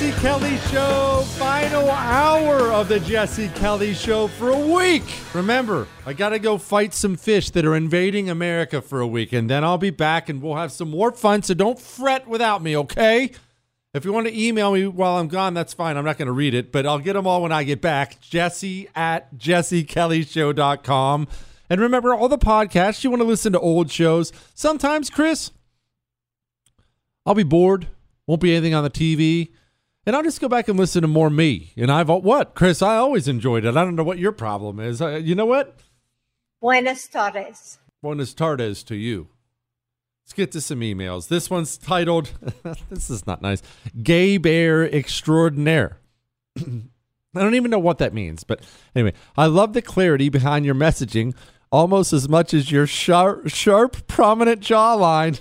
Jesse Kelly Show, final hour of the Jesse Kelly Show for a week. Remember, I got to go fight some fish that are invading America for a week, and then I'll be back and we'll have some more fun. So don't fret without me, okay? If you want to email me while I'm gone, that's fine. I'm not going to read it, but I'll get them all when I get back. Jesse at jessekellyshow.com. And remember, all the podcasts, you want to listen to old shows. Sometimes, Chris, I'll be bored. Won't be anything on the TV. And I'll just go back and listen to more me. And I've, what? Chris, I always enjoyed it. I don't know what your problem is. Uh, you know what? Buenas tardes. Buenas tardes to you. Let's get to some emails. This one's titled, this is not nice, Gay Bear Extraordinaire. I don't even know what that means, but anyway, I love the clarity behind your messaging almost as much as your sharp, sharp prominent jawline.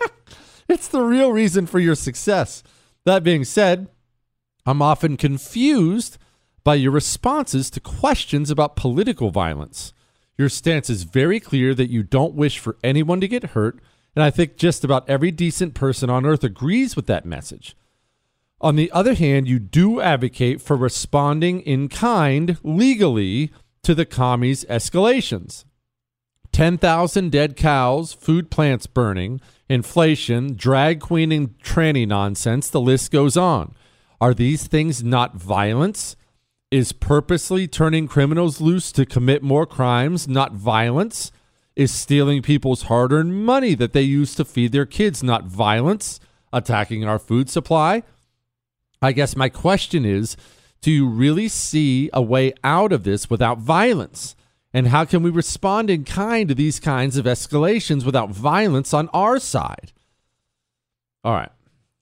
it's the real reason for your success. That being said, I'm often confused by your responses to questions about political violence. Your stance is very clear that you don't wish for anyone to get hurt, and I think just about every decent person on earth agrees with that message. On the other hand, you do advocate for responding in kind legally to the commies' escalations. 10,000 dead cows, food plants burning, inflation, drag queen and tranny nonsense, the list goes on. Are these things not violence? Is purposely turning criminals loose to commit more crimes not violence? Is stealing people's hard earned money that they use to feed their kids not violence? Attacking our food supply? I guess my question is do you really see a way out of this without violence? And how can we respond in kind to these kinds of escalations without violence on our side? All right.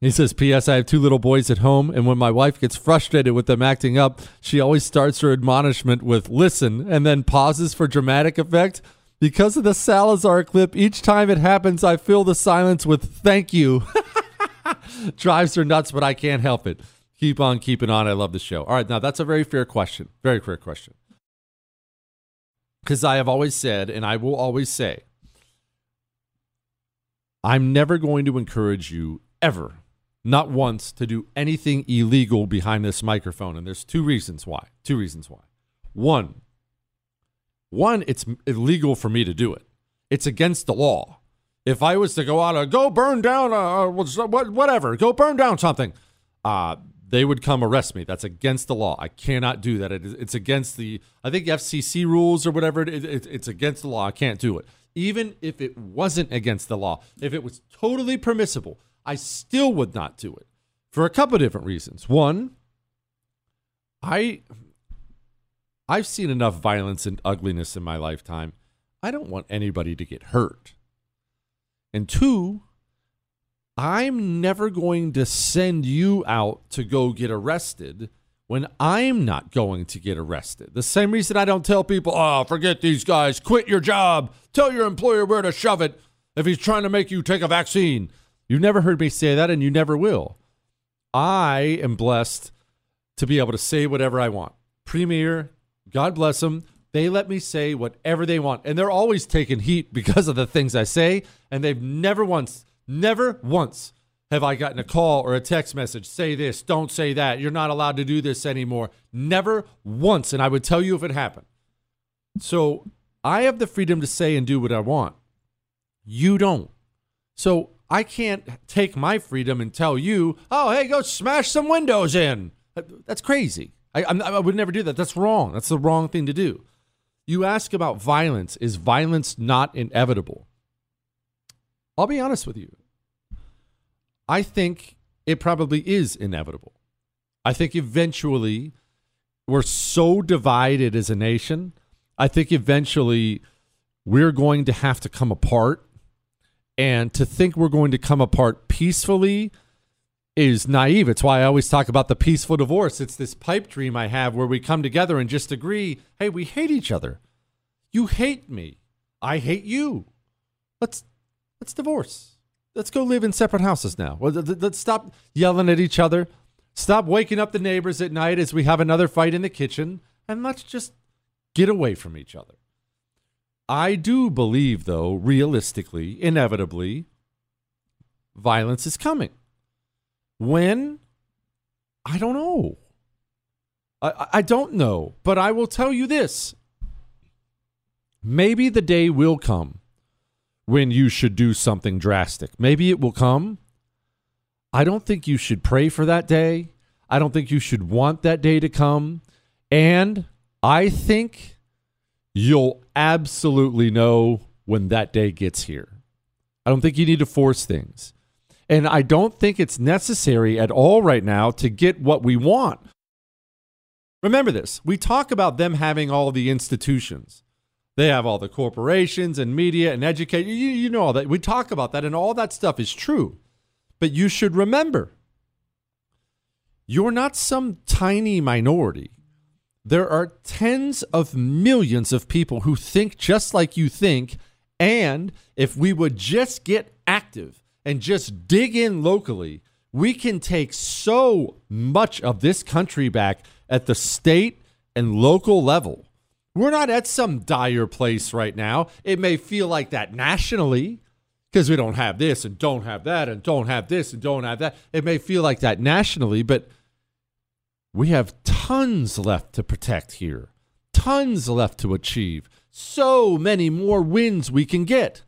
He says, P.S. I have two little boys at home, and when my wife gets frustrated with them acting up, she always starts her admonishment with listen and then pauses for dramatic effect. Because of the Salazar clip, each time it happens, I fill the silence with thank you. Drives her nuts, but I can't help it. Keep on keeping on. I love the show. All right, now that's a very fair question. Very fair question. Because I have always said, and I will always say, I'm never going to encourage you ever, not once, to do anything illegal behind this microphone. And there's two reasons why. Two reasons why. One, one, it's illegal for me to do it. It's against the law. If I was to go out and go burn down, uh, whatever, go burn down something, uh, they would come arrest me. That's against the law. I cannot do that. It, it's against the, I think FCC rules or whatever. It, it, it's against the law. I can't do it. Even if it wasn't against the law, if it was totally permissible, I still would not do it for a couple of different reasons. One, I I've seen enough violence and ugliness in my lifetime. I don't want anybody to get hurt. And two, I'm never going to send you out to go get arrested when I'm not going to get arrested. The same reason I don't tell people, oh, forget these guys, quit your job, tell your employer where to shove it if he's trying to make you take a vaccine. You've never heard me say that, and you never will. I am blessed to be able to say whatever I want. Premiere, God bless them. They let me say whatever they want. And they're always taking heat because of the things I say. And they've never once, never once have I gotten a call or a text message, say this, don't say that. You're not allowed to do this anymore. Never once. And I would tell you if it happened. So I have the freedom to say and do what I want. You don't. So I can't take my freedom and tell you, oh, hey, go smash some windows in. That's crazy. I, I would never do that. That's wrong. That's the wrong thing to do. You ask about violence. Is violence not inevitable? I'll be honest with you. I think it probably is inevitable. I think eventually we're so divided as a nation. I think eventually we're going to have to come apart. And to think we're going to come apart peacefully is naive. It's why I always talk about the peaceful divorce. It's this pipe dream I have where we come together and just agree, hey, we hate each other. You hate me. I hate you. Let's let's divorce. Let's go live in separate houses now. Let's stop yelling at each other. Stop waking up the neighbors at night as we have another fight in the kitchen and let's just get away from each other. I do believe though, realistically, inevitably, violence is coming. When? I don't know. I, I don't know. But I will tell you this maybe the day will come when you should do something drastic. Maybe it will come. I don't think you should pray for that day. I don't think you should want that day to come. And I think you'll absolutely know when that day gets here. I don't think you need to force things. And I don't think it's necessary at all right now to get what we want. Remember this we talk about them having all the institutions. They have all the corporations and media and educate. You, you know all that. We talk about that, and all that stuff is true. But you should remember you're not some tiny minority. There are tens of millions of people who think just like you think. And if we would just get active, and just dig in locally, we can take so much of this country back at the state and local level. We're not at some dire place right now. It may feel like that nationally because we don't have this and don't have that and don't have this and don't have that. It may feel like that nationally, but we have tons left to protect here, tons left to achieve, so many more wins we can get.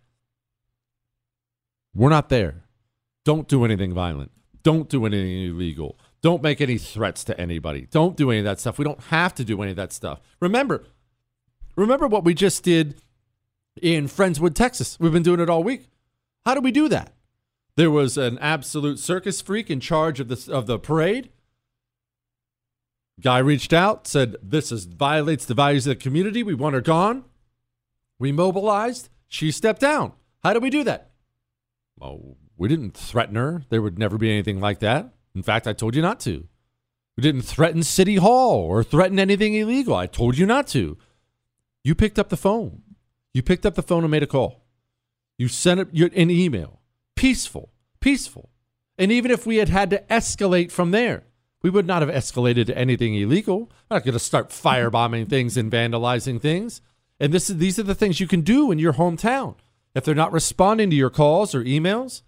We're not there. Don't do anything violent. Don't do anything illegal. Don't make any threats to anybody. Don't do any of that stuff. We don't have to do any of that stuff. Remember, remember what we just did in Friendswood, Texas. We've been doing it all week. How did we do that? There was an absolute circus freak in charge of the of the parade. Guy reached out, said, "This is violates the values of the community. We want her gone." We mobilized. She stepped down. How did we do that? Well, we didn't threaten her. There would never be anything like that. In fact, I told you not to. We didn't threaten City Hall or threaten anything illegal. I told you not to. You picked up the phone. You picked up the phone and made a call. You sent an email. Peaceful, peaceful. And even if we had had to escalate from there, we would not have escalated to anything illegal. We're not going to start firebombing things and vandalizing things. And this is, these are the things you can do in your hometown. If they're not responding to your calls or emails,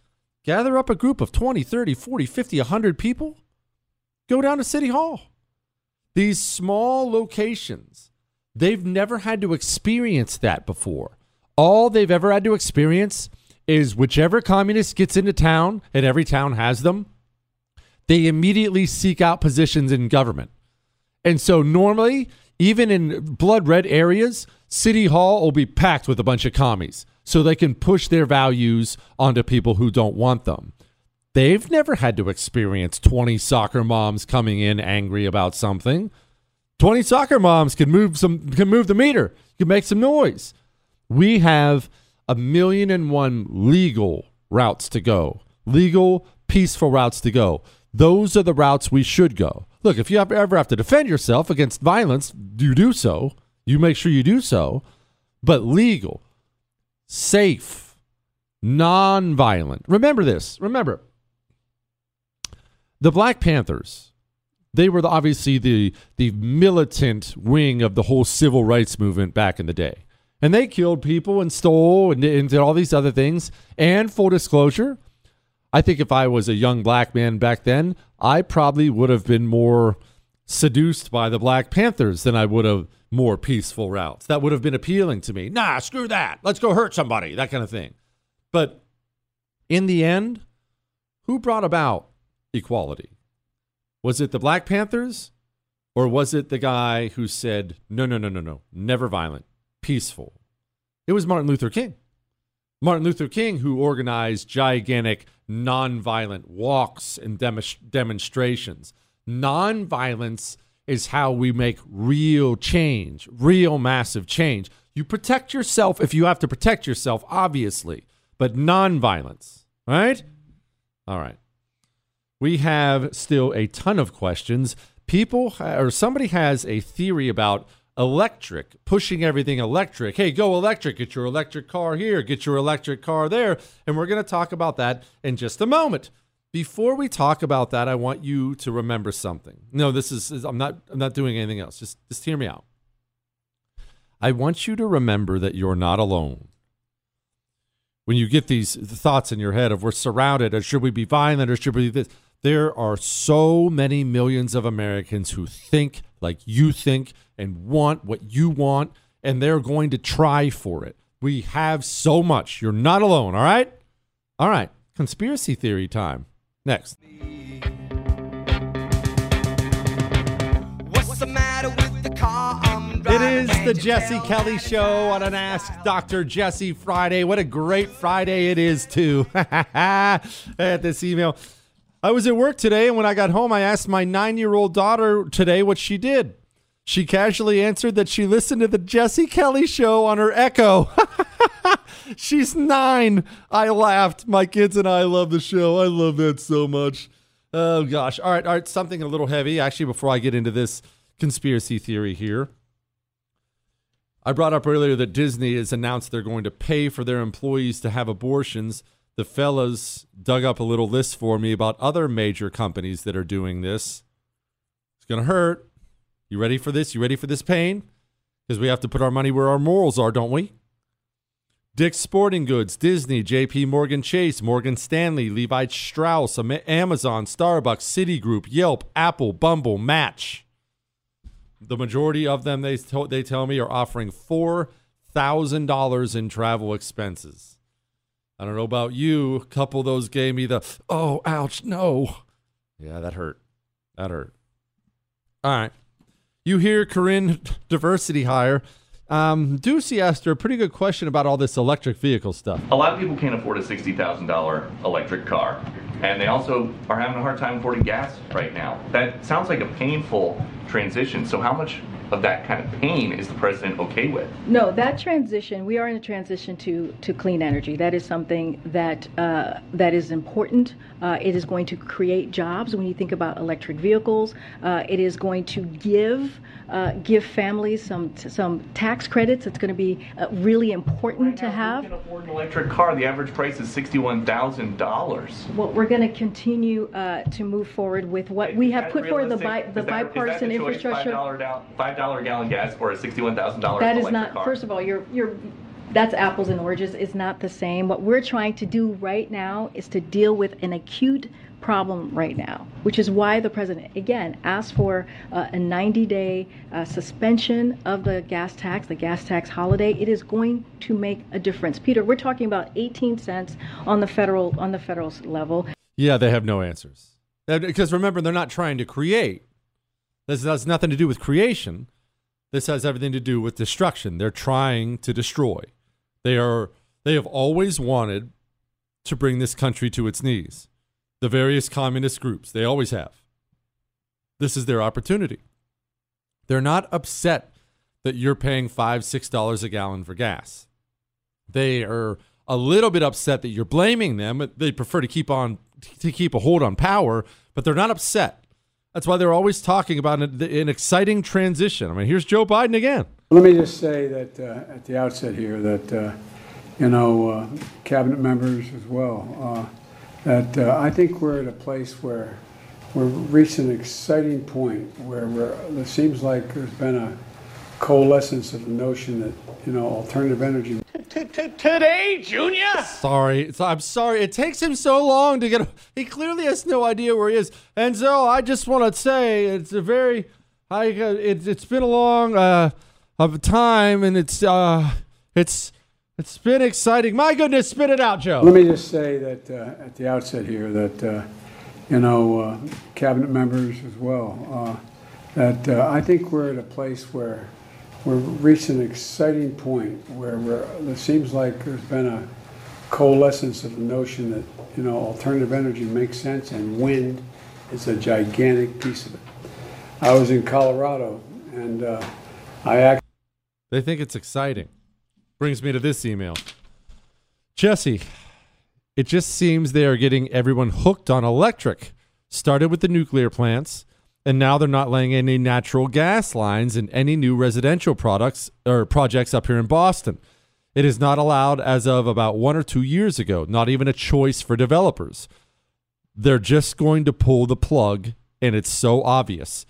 gather up a group of 20, 30, 40, 50, 100 people. Go down to City Hall. These small locations They've never had to experience that before. All they've ever had to experience is whichever communist gets into town, and every town has them, they immediately seek out positions in government. And so normally, even in blood red areas, City Hall will be packed with a bunch of commies so they can push their values onto people who don't want them. They've never had to experience 20 soccer moms coming in angry about something. 20 soccer moms can move some can move the meter, can make some noise. We have a million and one legal routes to go. Legal, peaceful routes to go. Those are the routes we should go. Look, if you ever have to defend yourself against violence, you do so. You make sure you do so. But legal, safe, non-violent. Remember this. Remember, the Black Panthers. They were the, obviously the the militant wing of the whole civil rights movement back in the day, and they killed people and stole and, and did all these other things. And full disclosure, I think if I was a young black man back then, I probably would have been more seduced by the Black Panthers than I would have more peaceful routes. That would have been appealing to me. Nah, screw that. Let's go hurt somebody, that kind of thing. But in the end, who brought about equality? Was it the Black Panthers or was it the guy who said, no, no, no, no, no, never violent, peaceful? It was Martin Luther King. Martin Luther King, who organized gigantic nonviolent walks and dem- demonstrations. Nonviolence is how we make real change, real massive change. You protect yourself if you have to protect yourself, obviously, but nonviolence, right? All right. We have still a ton of questions. People or somebody has a theory about electric, pushing everything electric. Hey, go electric. Get your electric car here, get your electric car there. And we're going to talk about that in just a moment. Before we talk about that, I want you to remember something. No, this is, is I'm not I'm not doing anything else. Just just hear me out. I want you to remember that you're not alone. When you get these thoughts in your head of we're surrounded or should we be violent or should we be this, there are so many millions of Americans who think like you think and want what you want, and they're going to try for it. We have so much. You're not alone, all right? All right. Conspiracy theory time. Next. What's the matter with the car? I'm It is the Jesse? Kelly Show on an Ask Dr. Jesse Friday. What a great Friday it is, too. Had this email. I was at work today, and when I got home, I asked my nine year old daughter today what she did. She casually answered that she listened to the Jesse Kelly Show on her Echo. She's nine. I laughed. My kids and I love the show. I love that so much. Oh, gosh. All right. All right. Something a little heavy, actually, before I get into this conspiracy theory here. I brought up earlier that Disney has announced they're going to pay for their employees to have abortions. The fellas dug up a little list for me about other major companies that are doing this. It's going to hurt. You ready for this? You ready for this pain? Because we have to put our money where our morals are, don't we? Dick's Sporting Goods, Disney, JP Morgan Chase, Morgan Stanley, Levi Strauss, Amazon, Starbucks, Citigroup, Yelp, Apple, Bumble, Match. The majority of them, they, to- they tell me, are offering $4,000 in travel expenses. I don't know about you. Couple those gave me the, oh, ouch, no. Yeah, that hurt. That hurt. All right. You hear Karine diversity hire. Um, Doocy asked her a pretty good question about all this electric vehicle stuff. A lot of people can't afford a $60,000 electric car. And they also are having a hard time affording gas right now. That sounds like a painful transition. So, how much of that kind of pain is the president okay with? No, that transition, we are in a transition to, to clean energy. That is something that, uh, that is important. Uh, it is going to create jobs when you think about electric vehicles. Uh, it is going to give, uh, give families some, some tax credits. It's going to be uh, really important to have. Who can afford an electric car? The average price is $61,000. Well, we're going to continue uh, to move forward with what we have put forward the, bi- the bipartisan Five infrastructure. dollar down, five dollar gallon gas or a sixty-one thousand dollar That electric is not. car. First of all, you're you're that's apples and oranges. It's not the same. What we're trying to do right now is to deal with an acute problem right now, which is why the president, again, asked for uh, a 90 day uh, suspension of the gas tax, the gas tax holiday. It is going to make a difference. Peter, we're talking about 18 cents on the federal on the federal level. Yeah, they have no answers. Because remember, they're not trying to create. This has nothing to do with creation. This has everything to do with destruction. They're trying to destroy. They are they have always wanted to bring this country to its knees. The various communist groups, they always have. This is their opportunity. They're not upset that you're paying five, six dollars a gallon for gas. They are a little bit upset that you're blaming them. They prefer to keep on to keep a hold on power, but they're not upset. That's why they're always talking about an, an exciting transition. I mean, here's Joe Biden again. Let me just say that uh, at the outset here that, uh, you know, uh, cabinet members as well, uh, that uh, I think we're at a place where we've reached an exciting point where we're, it seems like there's been a coalescence of the notion that, you know, alternative energy Today, Junior. Sorry, I'm sorry. It takes him so long to get. He clearly has no idea where he is. And so I just want to say it's a very, I it, it's been a long uh, of time, and it's uh, it's it's been exciting. My goodness, spit it out, Joe. Let me just say that uh, at the outset here that uh, you know uh, cabinet members as well uh, that uh, I think we're at a place where we've reached an exciting point where it seems like there's been a coalescence of the notion that you know alternative energy makes sense and wind is a gigantic piece of it. I was in Colorado and uh, I actually. They think it's exciting. Brings me to this email. Jesse, it just seems they are getting everyone hooked on electric. Started with the nuclear plants, and now they're not laying any natural gas lines in any new residential products or projects up here in Boston. It is not allowed as of about one or two years ago, not even a choice for developers. They're just going to pull the plug, and it's so obvious.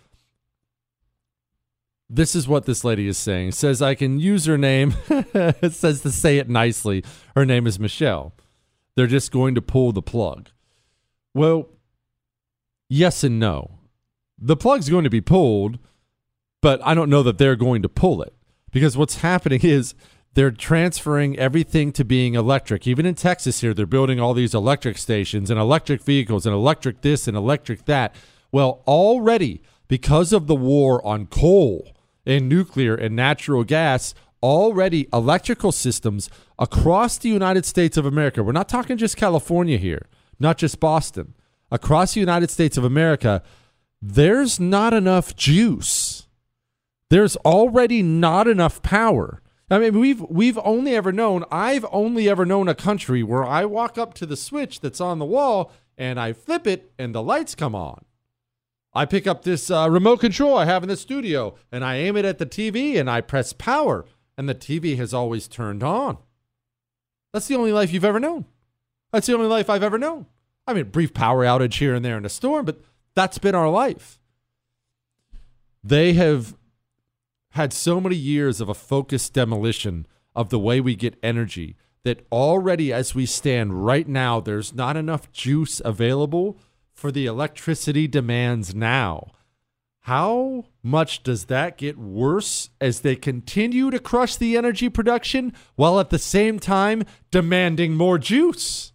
This is what this lady is saying. It says I can use her name. it says to say it nicely. Her name is Michelle. They're just going to pull the plug. Well, yes and no the plug's going to be pulled, but I don't know that they're going to pull it because what's happening is they're transferring everything to being electric. Even in Texas here, they're building all these electric stations and electric vehicles and electric this and electric that. Well, already because of the war on coal and nuclear and natural gas, already electrical systems across the United States of America, we're not talking just California here, not just Boston, across the United States of America, there's not enough juice. There's already not enough power. I mean, we've we've only ever known, I've only ever known a country where I walk up to the switch that's on the wall and I flip it and the lights come on. I pick up this uh, remote control I have in the studio and I aim it at the TV and I press power and the TV has always turned on. That's the only life you've ever known. That's the only life I've ever known. I mean, brief power outage here and there in a storm, but that's been our life. They have had so many years of a focused demolition of the way we get energy that already, as we stand right now, there's not enough juice available for the electricity demands now. How much does that get worse as they continue to crush the energy production while at the same time demanding more juice?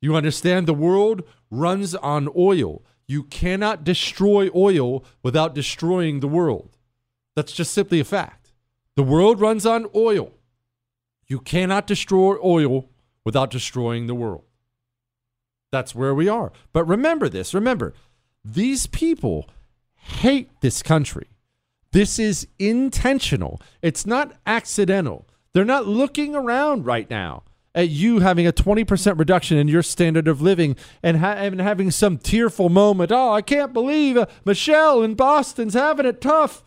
You understand the world runs on oil. You cannot destroy oil without destroying the world. That's just simply a fact. The world runs on oil. You cannot destroy oil without destroying the world. That's where we are. But remember this remember, these people hate this country. This is intentional, it's not accidental. They're not looking around right now at you having a 20% reduction in your standard of living and, ha- and having some tearful moment. Oh, I can't believe uh, Michelle in Boston's having it tough.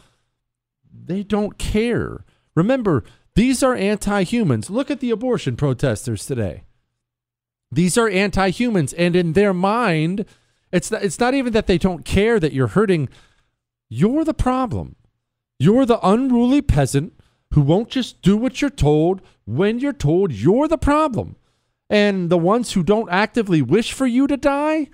They don't care. Remember, these are anti humans. Look at the abortion protesters today. These are anti humans. And in their mind, it's not, it's not even that they don't care that you're hurting. You're the problem. You're the unruly peasant who won't just do what you're told when you're told you're the problem. And the ones who don't actively wish for you to die,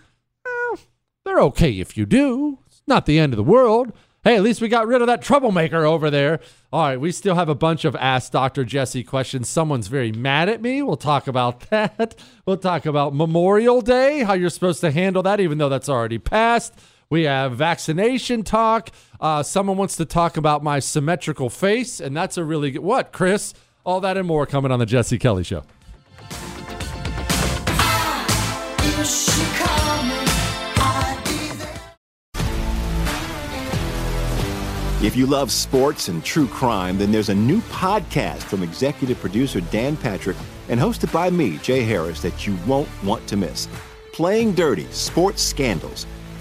they're okay if you do. It's not the end of the world. Hey, at least we got rid of that troublemaker over there. All right, we still have a bunch of Ask Dr. Jesse questions. Someone's very mad at me. We'll talk about that. We'll talk about Memorial Day, how you're supposed to handle that, even though that's already passed. We have vaccination talk. Uh, someone wants to talk about my symmetrical face, and that's a really good. What, Chris? All that and more coming on the Jesse Kelly Show. If you love sports and true crime, then there's a new podcast from executive producer Dan Patrick and hosted by me, Jay Harris, that you won't want to miss. Playing Dirty Sports Scandals.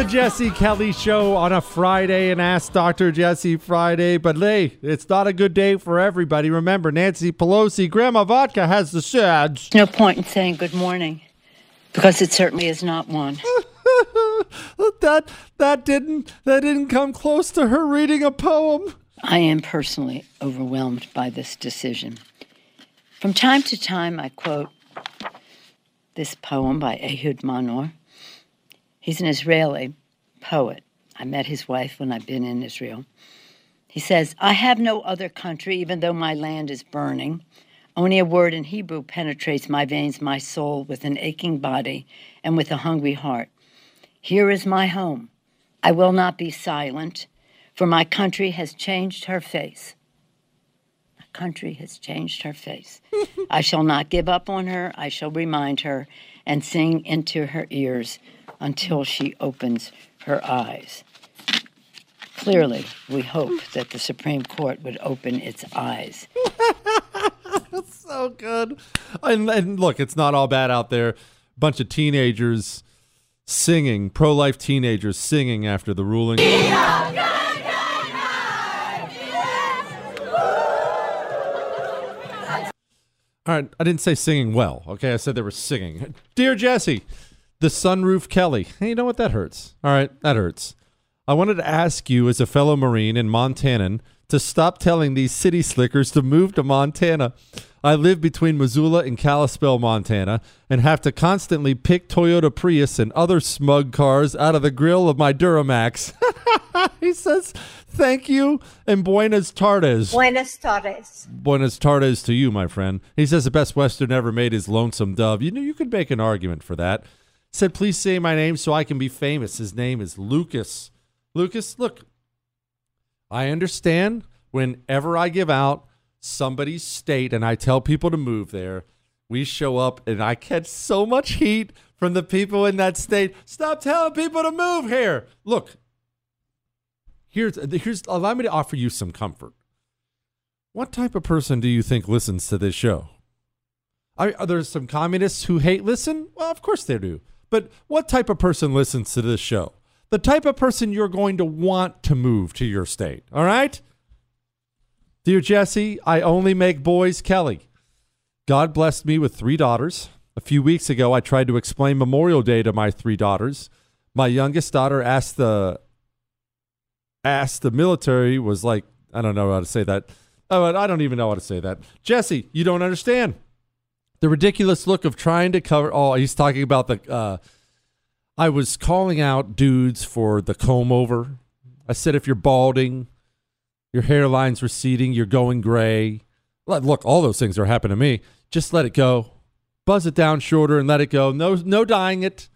The Jesse Kelly Show on a Friday and Ask Dr. Jesse Friday. But hey, it's not a good day for everybody. Remember, Nancy Pelosi, Grandma Vodka has the SADS. No point in saying good morning, because it certainly is not one. that that didn't that didn't come close to her reading a poem. I am personally overwhelmed by this decision. From time to time, I quote this poem by Ehud Manor. He's an Israeli poet. I met his wife when I've been in Israel. He says, I have no other country, even though my land is burning. Only a word in Hebrew penetrates my veins, my soul, with an aching body and with a hungry heart. Here is my home. I will not be silent, for my country has changed her face. My country has changed her face. I shall not give up on her. I shall remind her and sing into her ears until she opens her eyes. Clearly, we hope that the Supreme Court would open its eyes. so good. And, and look, it's not all bad out there. Bunch of teenagers singing, pro life teenagers singing after the ruling. All right, I didn't say singing well. Okay, I said they were singing. Dear Jesse, the sunroof Kelly. Hey, you know what? That hurts. All right, that hurts. I wanted to ask you, as a fellow Marine and Montanan, to stop telling these city slickers to move to Montana. I live between Missoula and Kalispell, Montana, and have to constantly pick Toyota Prius and other smug cars out of the grill of my Duramax. he says, Thank you and buenas tardes. Buenas tardes. Buenas tardes to you, my friend. He says the best Western ever made is Lonesome Dove. You know, you could make an argument for that. Said, please say my name so I can be famous. His name is Lucas. Lucas, look, I understand whenever I give out somebody's state and I tell people to move there, we show up and I catch so much heat from the people in that state. Stop telling people to move here. Look, here's here's allow me to offer you some comfort. What type of person do you think listens to this show? Are, are there some communists who hate listen? Well, of course they do. But what type of person listens to this show? The type of person you're going to want to move to your state. All right? Dear Jesse, I only make boys Kelly. God blessed me with three daughters. A few weeks ago, I tried to explain Memorial Day to my three daughters. My youngest daughter asked the asked the military was like, I don't know how to say that. Oh, I don't even know how to say that. Jesse, you don't understand the ridiculous look of trying to cover. Oh, he's talking about the. Uh, I was calling out dudes for the comb over. I said, if you're balding, your hairline's receding, you're going gray. Look, all those things are happening to me. Just let it go. Buzz it down shorter and let it go. No, no dyeing it.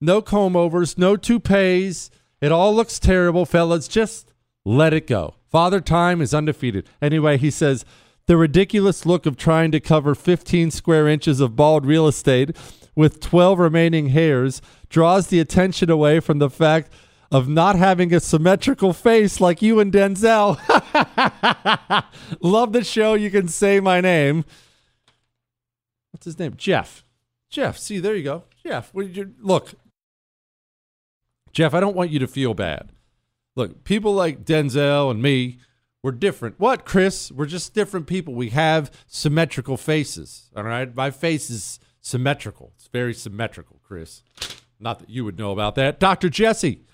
No comb overs. No toupees. It all looks terrible, fellas. Just let it go. Father Time is undefeated. Anyway, he says the ridiculous look of trying to cover 15 square inches of bald real estate with 12 remaining hairs draws the attention away from the fact of not having a symmetrical face like you and Denzel. Love the show. You can say my name. What's his name? Jeff. Jeff. See, there you go. Jeff. You, look, Jeff, I don't want you to feel bad. Look, people like Denzel and me, we're different. What, Chris? We're just different people. We have symmetrical faces. All right. My face is symmetrical. It's very symmetrical, Chris. Not that you would know about that. Dr. Jesse.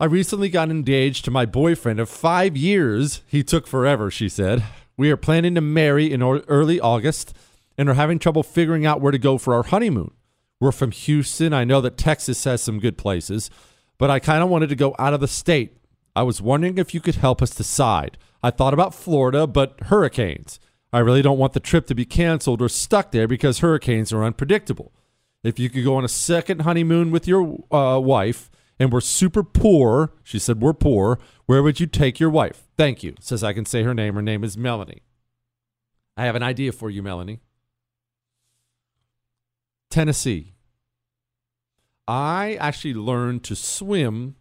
I recently got engaged to my boyfriend of five years. He took forever, she said. We are planning to marry in early August and are having trouble figuring out where to go for our honeymoon. We're from Houston. I know that Texas has some good places, but I kind of wanted to go out of the state. I was wondering if you could help us decide. I thought about Florida, but hurricanes. I really don't want the trip to be canceled or stuck there because hurricanes are unpredictable. If you could go on a second honeymoon with your uh, wife, and we're super poor. She said, We're poor. Where would you take your wife? Thank you. Says I can say her name. Her name is Melanie. I have an idea for you, Melanie. Tennessee. I actually learned to swim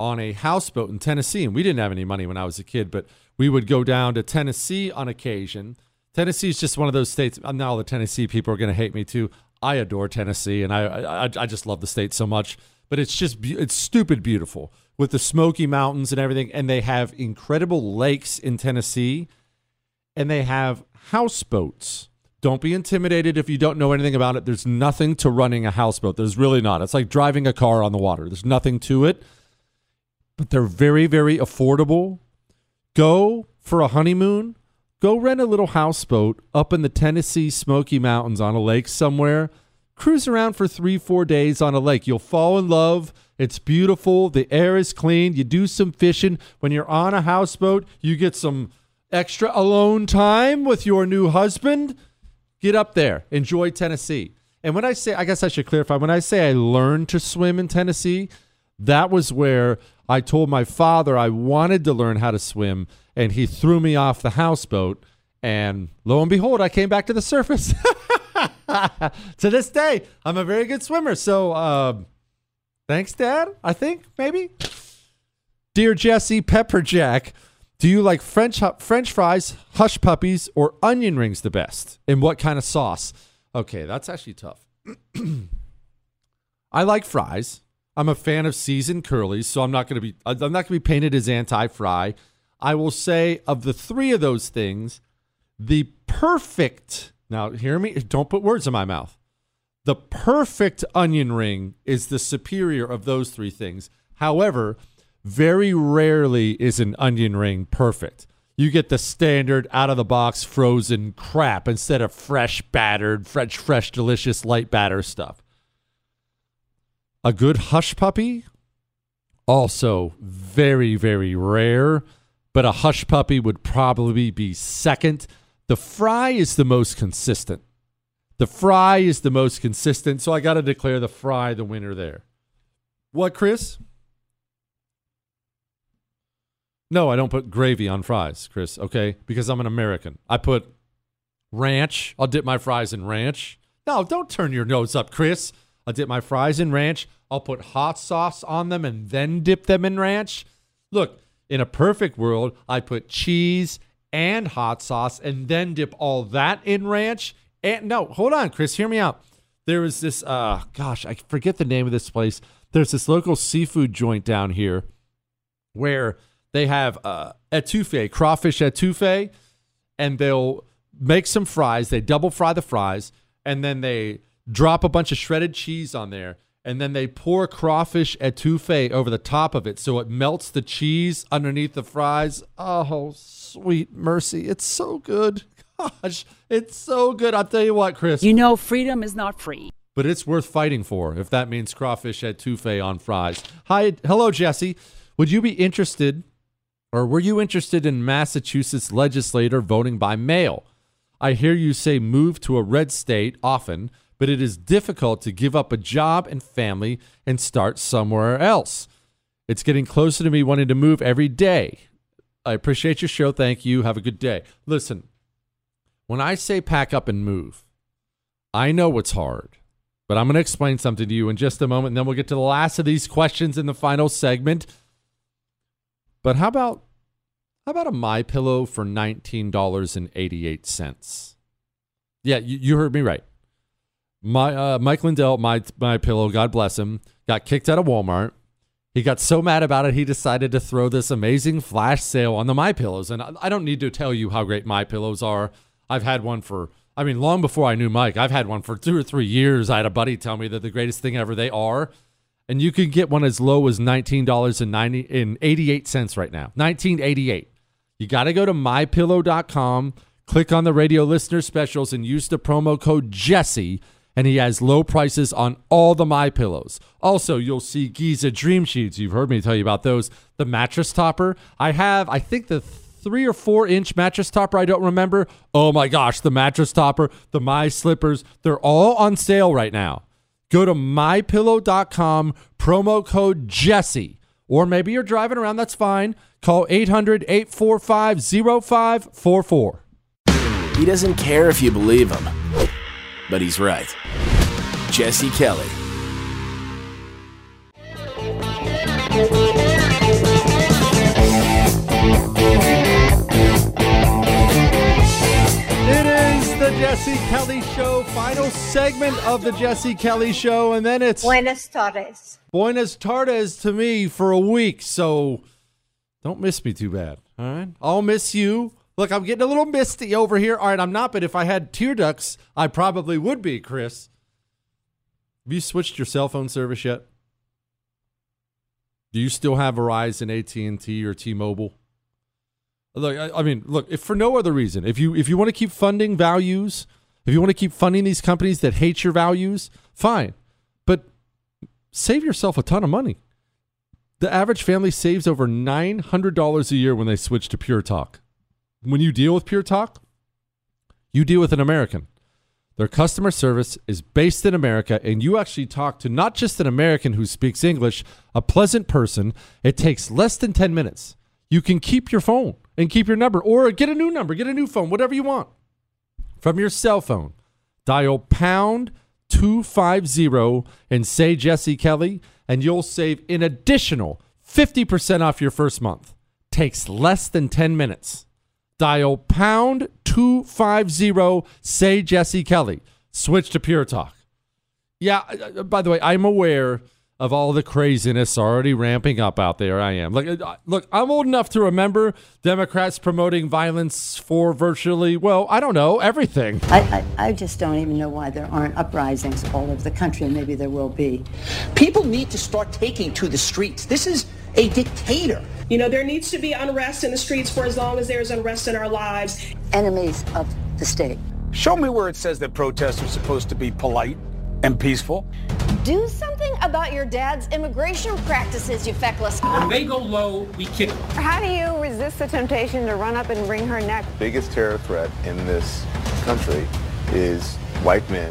on a houseboat in Tennessee, and we didn't have any money when I was a kid, but we would go down to Tennessee on occasion. Tennessee is just one of those states. Now the Tennessee people are going to hate me too. I adore Tennessee, and I, I I just love the state so much but it's just it's stupid beautiful with the Smoky Mountains and everything. And they have incredible lakes in Tennessee, and they have houseboats. Don't be intimidated if you don't know anything about it. There's nothing to running a houseboat. There's really not. It's like driving a car on the water. There's nothing to it, but they're very, very affordable. Go for a honeymoon. Go rent a little houseboat up in the Tennessee Smoky Mountains on a lake somewhere cruise around for three, four days on a lake. You'll fall in love It's beautiful. The air is clean. You do some fishing. When you're on a houseboat, you get some extra alone time with your new husband. Get up there. Enjoy Tennessee. And when I say, I guess I should clarify, when I say I learned to swim in Tennessee, that was where I told my father I wanted to learn how to swim, and he threw me off the houseboat. And lo and behold, I came back to the surface. to this day, I'm a very good swimmer. So, uh, thanks, Dad. I think maybe. Dear Jesse Pepperjack, do you like French French fries, hush puppies, or onion rings the best? And what kind of sauce? Okay, that's actually tough. I like fries. I'm a fan of seasoned curlies, so I'm not going to be I'm not going to be painted as anti-fry. I will say of the three of those things, the perfect now hear me, don't put words in my mouth. The perfect onion ring is the superior of those three things. However, very rarely is an onion ring perfect you get the standard out of the box frozen crap instead of fresh battered, fresh, fresh, delicious light batter stuff. A good hush puppy, also very, very rare, but a hush puppy would probably be second. The fry is the most consistent. The fry is the most consistent, so I got to declare the fry the winner there. What, Chris? No, I don't put gravy on fries, Chris, okay? Because I'm an American. I put ranch. I'll dip my fries in ranch. No, don't turn your nose up, Chris. I'll dip my fries in ranch. I'll put hot sauce on them and then dip them in ranch. Look, in a perfect world, I put cheese and hot sauce and then dip all that in ranch. And no, hold on, Chris, hear me out. There was this uh gosh, I forget the name of this place. There's this local seafood joint down here where they have uh, etouffee, crawfish etouffee, and they'll make some fries. They double fry the fries, and then they drop a bunch of shredded cheese on there, and then they pour crawfish etouffee over the top of it so it melts the cheese underneath the fries. Oh, sweet mercy. It's so good. Gosh, it's so good. I'll tell you what, Chris. You know, freedom is not free. But it's worth fighting for if that means crawfish etouffee on fries. Hi, hello, Jesse. Would you be interested or were you interested in Massachusetts legislator voting by mail? I hear you say move to a red state often, but it is difficult to give up a job and family and start somewhere else. It's getting closer to me wanting to move every day. I appreciate your show. Thank you. Have a good day. Listen, when I say pack up and move, I know it's hard, but I'm going to explain something to you in just a moment, and then we'll get to the last of these questions in the final segment. But how about how about a my pillow for $19.88? Yeah, you, you heard me right. My uh, Mike Lindell, my my pillow, God bless him, got kicked out of Walmart. He got so mad about it, he decided to throw this amazing flash sale on the My Pillows. And I, I don't need to tell you how great My Pillows are. I've had one for, I mean, long before I knew Mike. I've had one for two or three years. I had a buddy tell me that the greatest thing ever. They are and you can get one as low as nineteen dollars and ninety in eighty eight cents right now. Nineteen eighty eight. You got to go to mypillow.com, click on the radio listener specials, and use the promo code Jesse. And he has low prices on all the My Pillows. Also, you'll see Giza Dream Sheets. You've heard me tell you about those. The mattress topper. I have, I think the three or four inch mattress topper. I don't remember. Oh my gosh, the mattress topper, the My Slippers, they're all on sale right now. Go to mypillow.com, promo code Jesse. Or maybe you're driving around, that's fine. Call 800 845 0544. He doesn't care if you believe him, but he's right. Jesse Kelly. It is the Jesse Kelly Show, final segment of the Jesse Kelly Show, and then it's Buenas tardes. Buenas tardes to me for a week, so don't miss me too bad. All right, I'll miss you. Look, I'm getting a little misty over here. All right, I'm not, but if I had tear ducts, I probably would be, Chris. Have you switched your cell phone service yet? Do you still have Verizon, AT&T, or T-Mobile? Look, I, mean, look, if for no other reason, if you if you want to keep funding values, if you want to keep funding these companies that hate your values, fine. But save yourself a ton of money. The average family saves over $900 a year when they switch to Pure Talk. When you deal with Pure Talk, you deal with an American. Their customer service is based in America, and you actually talk to not just an American who speaks English, a pleasant person. It takes less than 10 minutes. You can keep your phone and keep your number, or get a new number, get a new phone, whatever you want. From your cell phone, dial pound 250 and say Jesse Kelly, and you'll save an additional 50% off your first month. Takes less than 10 minutes. Dial pound 250, say Jesse Kelly. Switch to Pure Talk. Yeah, uh, by the way, I'm aware of all the craziness already ramping up out there. I am. Look, uh, look, I'm old enough to remember Democrats promoting violence for virtually, well, I don't know, everything. I, I, I just don't even know why there aren't uprisings all over the country, and maybe there will be. People need to start taking to the streets. This is a dictator. You know, there needs to be unrest in the streets for as long as there's unrest in our lives. Enemies of the state. Show me where it says that protests are supposed to be polite and peaceful. Do something about your dad's immigration practices, you feckless. When they go low, we kick them. How do you resist the temptation to run up and wring her neck? biggest terror threat in this country is white men,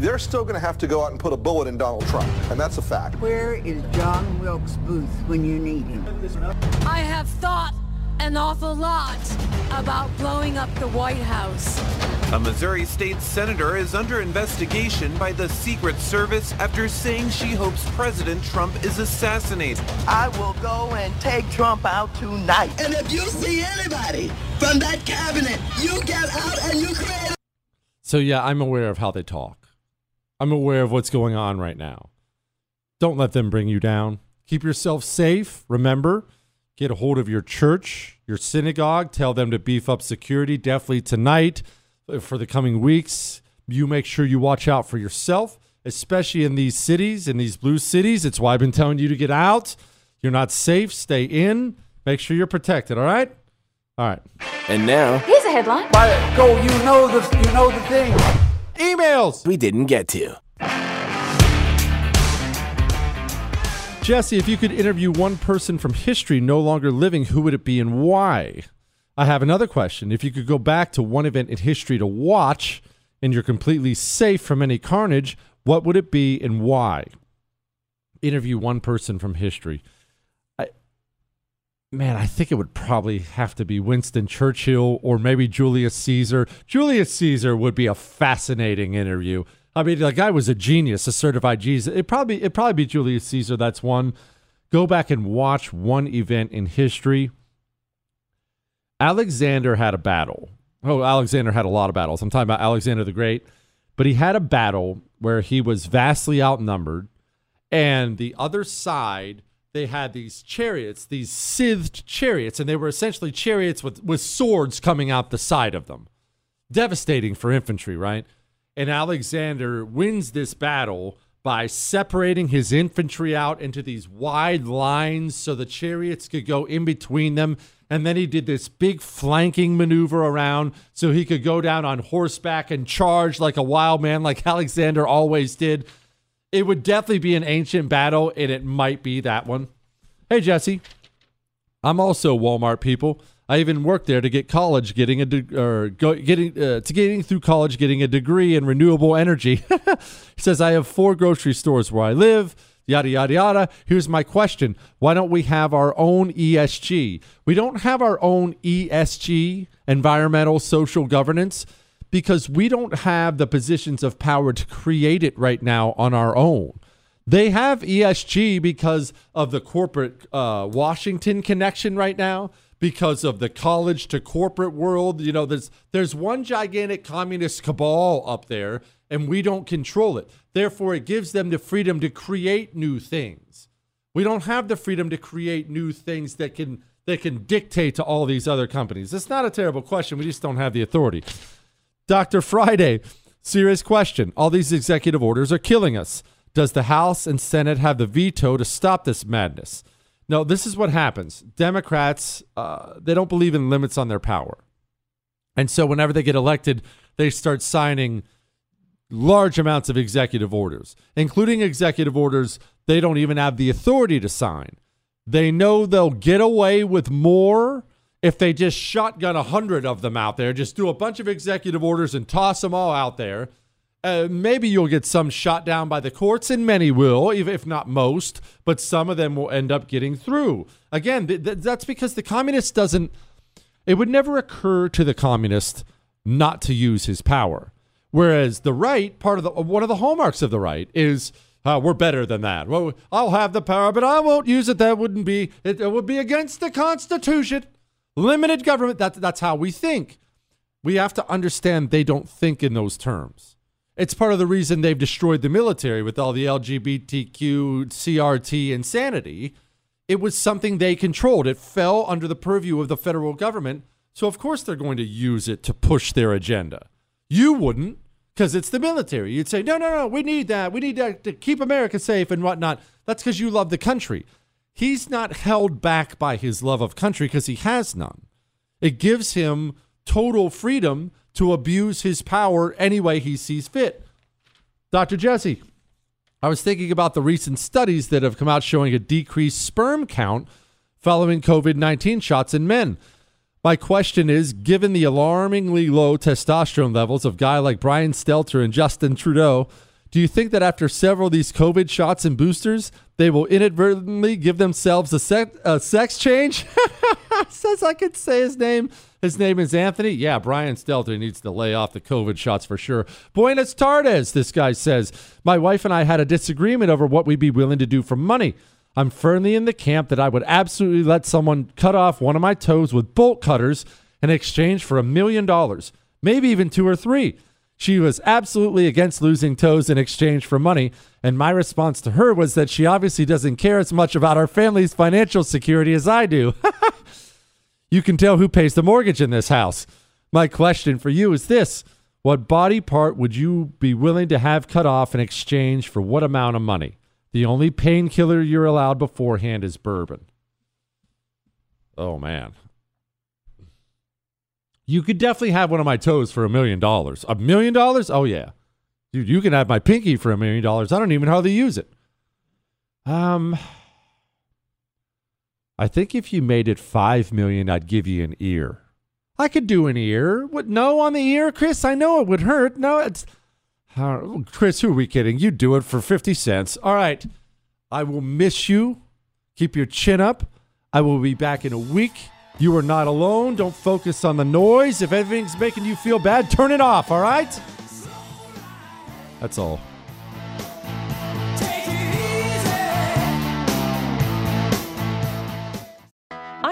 They're still going to have to go out and put a bullet in Donald Trump, and that's a fact. Where is John Wilkes Booth when you need him? I have thought an awful lot about blowing up the White House. A Missouri state senator is under investigation by the Secret Service after saying she hopes President Trump is assassinated. I will go and take Trump out tonight. And if you see anybody from that cabinet, you get out and you create. So, yeah, I'm aware of how they talk. I'm aware of what's going on right now. Don't let them bring you down. Keep yourself safe. Remember, get a hold of your church, your synagogue. Tell them to beef up security definitely tonight for the coming weeks. You make sure you watch out for yourself, especially in these cities, in these blue cities. It's why I've been telling you to get out. You're not safe. Stay in. Make sure you're protected. All right. All right. And now, Here's a headline. By go, you know the you know the thing. Emails we didn't get to. Jesse, if you could interview one person from history no longer living, who would it be and why? I have another question. If you could go back to one event in history to watch and you're completely safe from any carnage, what would it be and why? Interview one person from history. Man, I think it would probably have to be Winston Churchill or maybe Julius Caesar. Julius Caesar would be a fascinating interview. I mean, the guy was a genius, a certified genius. It probably it probably be Julius Caesar. That's one. Go back and watch one event in history. Alexander had a battle. Oh, Alexander had a lot of battles. I'm talking about Alexander the Great, but he had a battle where he was vastly outnumbered, and the other side they had these chariots, these scythed chariots, and they were essentially chariots with with swords coming out the side of them. Devastating for infantry, right? And Alexander wins this battle by separating his infantry out into these wide lines so the chariots could go in between them. And then he did this big flanking maneuver around so he could go down on horseback and charge like a wild man, like Alexander always did. It would definitely be an ancient battle, and it might be that one. Hey, Jesse. I'm also Walmart people. I even worked there to get college, getting a de- or go, getting uh, to getting through college, getting a degree in renewable energy. he says I have four grocery stores where I live. Yada yada yada. Here's my question: Why don't we have our own ESG? We don't have our own ESG, environmental social governance, because we don't have the positions of power to create it right now on our own. They have ESG because of the corporate uh, Washington connection right now because of the college to corporate world. You know, there's there's one gigantic communist cabal up there, and we don't control it. Therefore, it gives them the freedom to create new things. We don't have the freedom to create new things that can they can dictate to all these other companies? It's not a terrible question. We just don't have the authority. Dr. Friday, serious question. All these executive orders are killing us. Does the House and Senate have the veto to stop this madness? No, this is what happens. Democrats, uh, they don't believe in limits on their power. And so whenever they get elected, they start signing large amounts of executive orders, including executive orders they don't even have the authority to sign. They know they'll get away with more if they just shotgun a hundred of them out there, just do a bunch of executive orders and toss them all out there. Uh, maybe you'll get some shot down by the courts, and many will, if not most, but some of them will end up getting through. Again, th- th- that's because the communist doesn't, it would never occur to the communist not to use his power. Whereas the right, part of the, one of the hallmarks of the right is, uh, we're better than that. Well, I'll have the power, but I won't use it. That wouldn't be, it, it would be against the Constitution. Limited government, that, that's how we think. We have to understand they don't think in those terms. It's part of the reason they've destroyed the military with all the LGBTQ, CRT insanity. It was something they controlled. It fell under the purview of the federal government. So, of course, they're going to use it to push their agenda. You wouldn't because it's the military. You'd say, no, no, no, we need that. We need that to keep America safe and whatnot. That's because you love the country. He's not held back by his love of country because he has none. It gives him total freedom to abuse his power any way he sees fit. Dr. Jesse, I was thinking about the recent studies that have come out showing a decreased sperm count following COVID 19 shots in men. My question is given the alarmingly low testosterone levels of guy like Brian Stelter and Justin Trudeau, do you think that after several of these COVID shots and boosters, they will inadvertently give themselves a, sec- a sex change? Says I could say his name. His name is Anthony. Yeah, Brian Stelter needs to lay off the COVID shots for sure. Buenas tardes, this guy says. My wife and I had a disagreement over what we'd be willing to do for money. I'm firmly in the camp that I would absolutely let someone cut off one of my toes with bolt cutters in exchange for a million dollars, maybe even two or three. She was absolutely against losing toes in exchange for money, and my response to her was that she obviously doesn't care as much about our family's financial security as I do. you can tell who pays the mortgage in this house. My question for you is this What body part would you be willing to have cut off in exchange for what amount of money? The only painkiller you're allowed beforehand is bourbon. Oh, man. You could definitely have one of my toes for a million dollars. A million dollars? Oh, yeah. Dude, you can have my pinky for a million dollars. I don't even hardly use it. Um, I think if you made it five million, I'd give you an ear. I could do an ear. What? No on the ear, Chris. I know it would hurt. No, it's uh, Chris. Who are we kidding? You do it for fifty cents. All right. I will miss you. Keep your chin up. I will be back in a week. You are not alone. Don't focus on the noise. If everything's making you feel bad, turn it off. All right. That's all.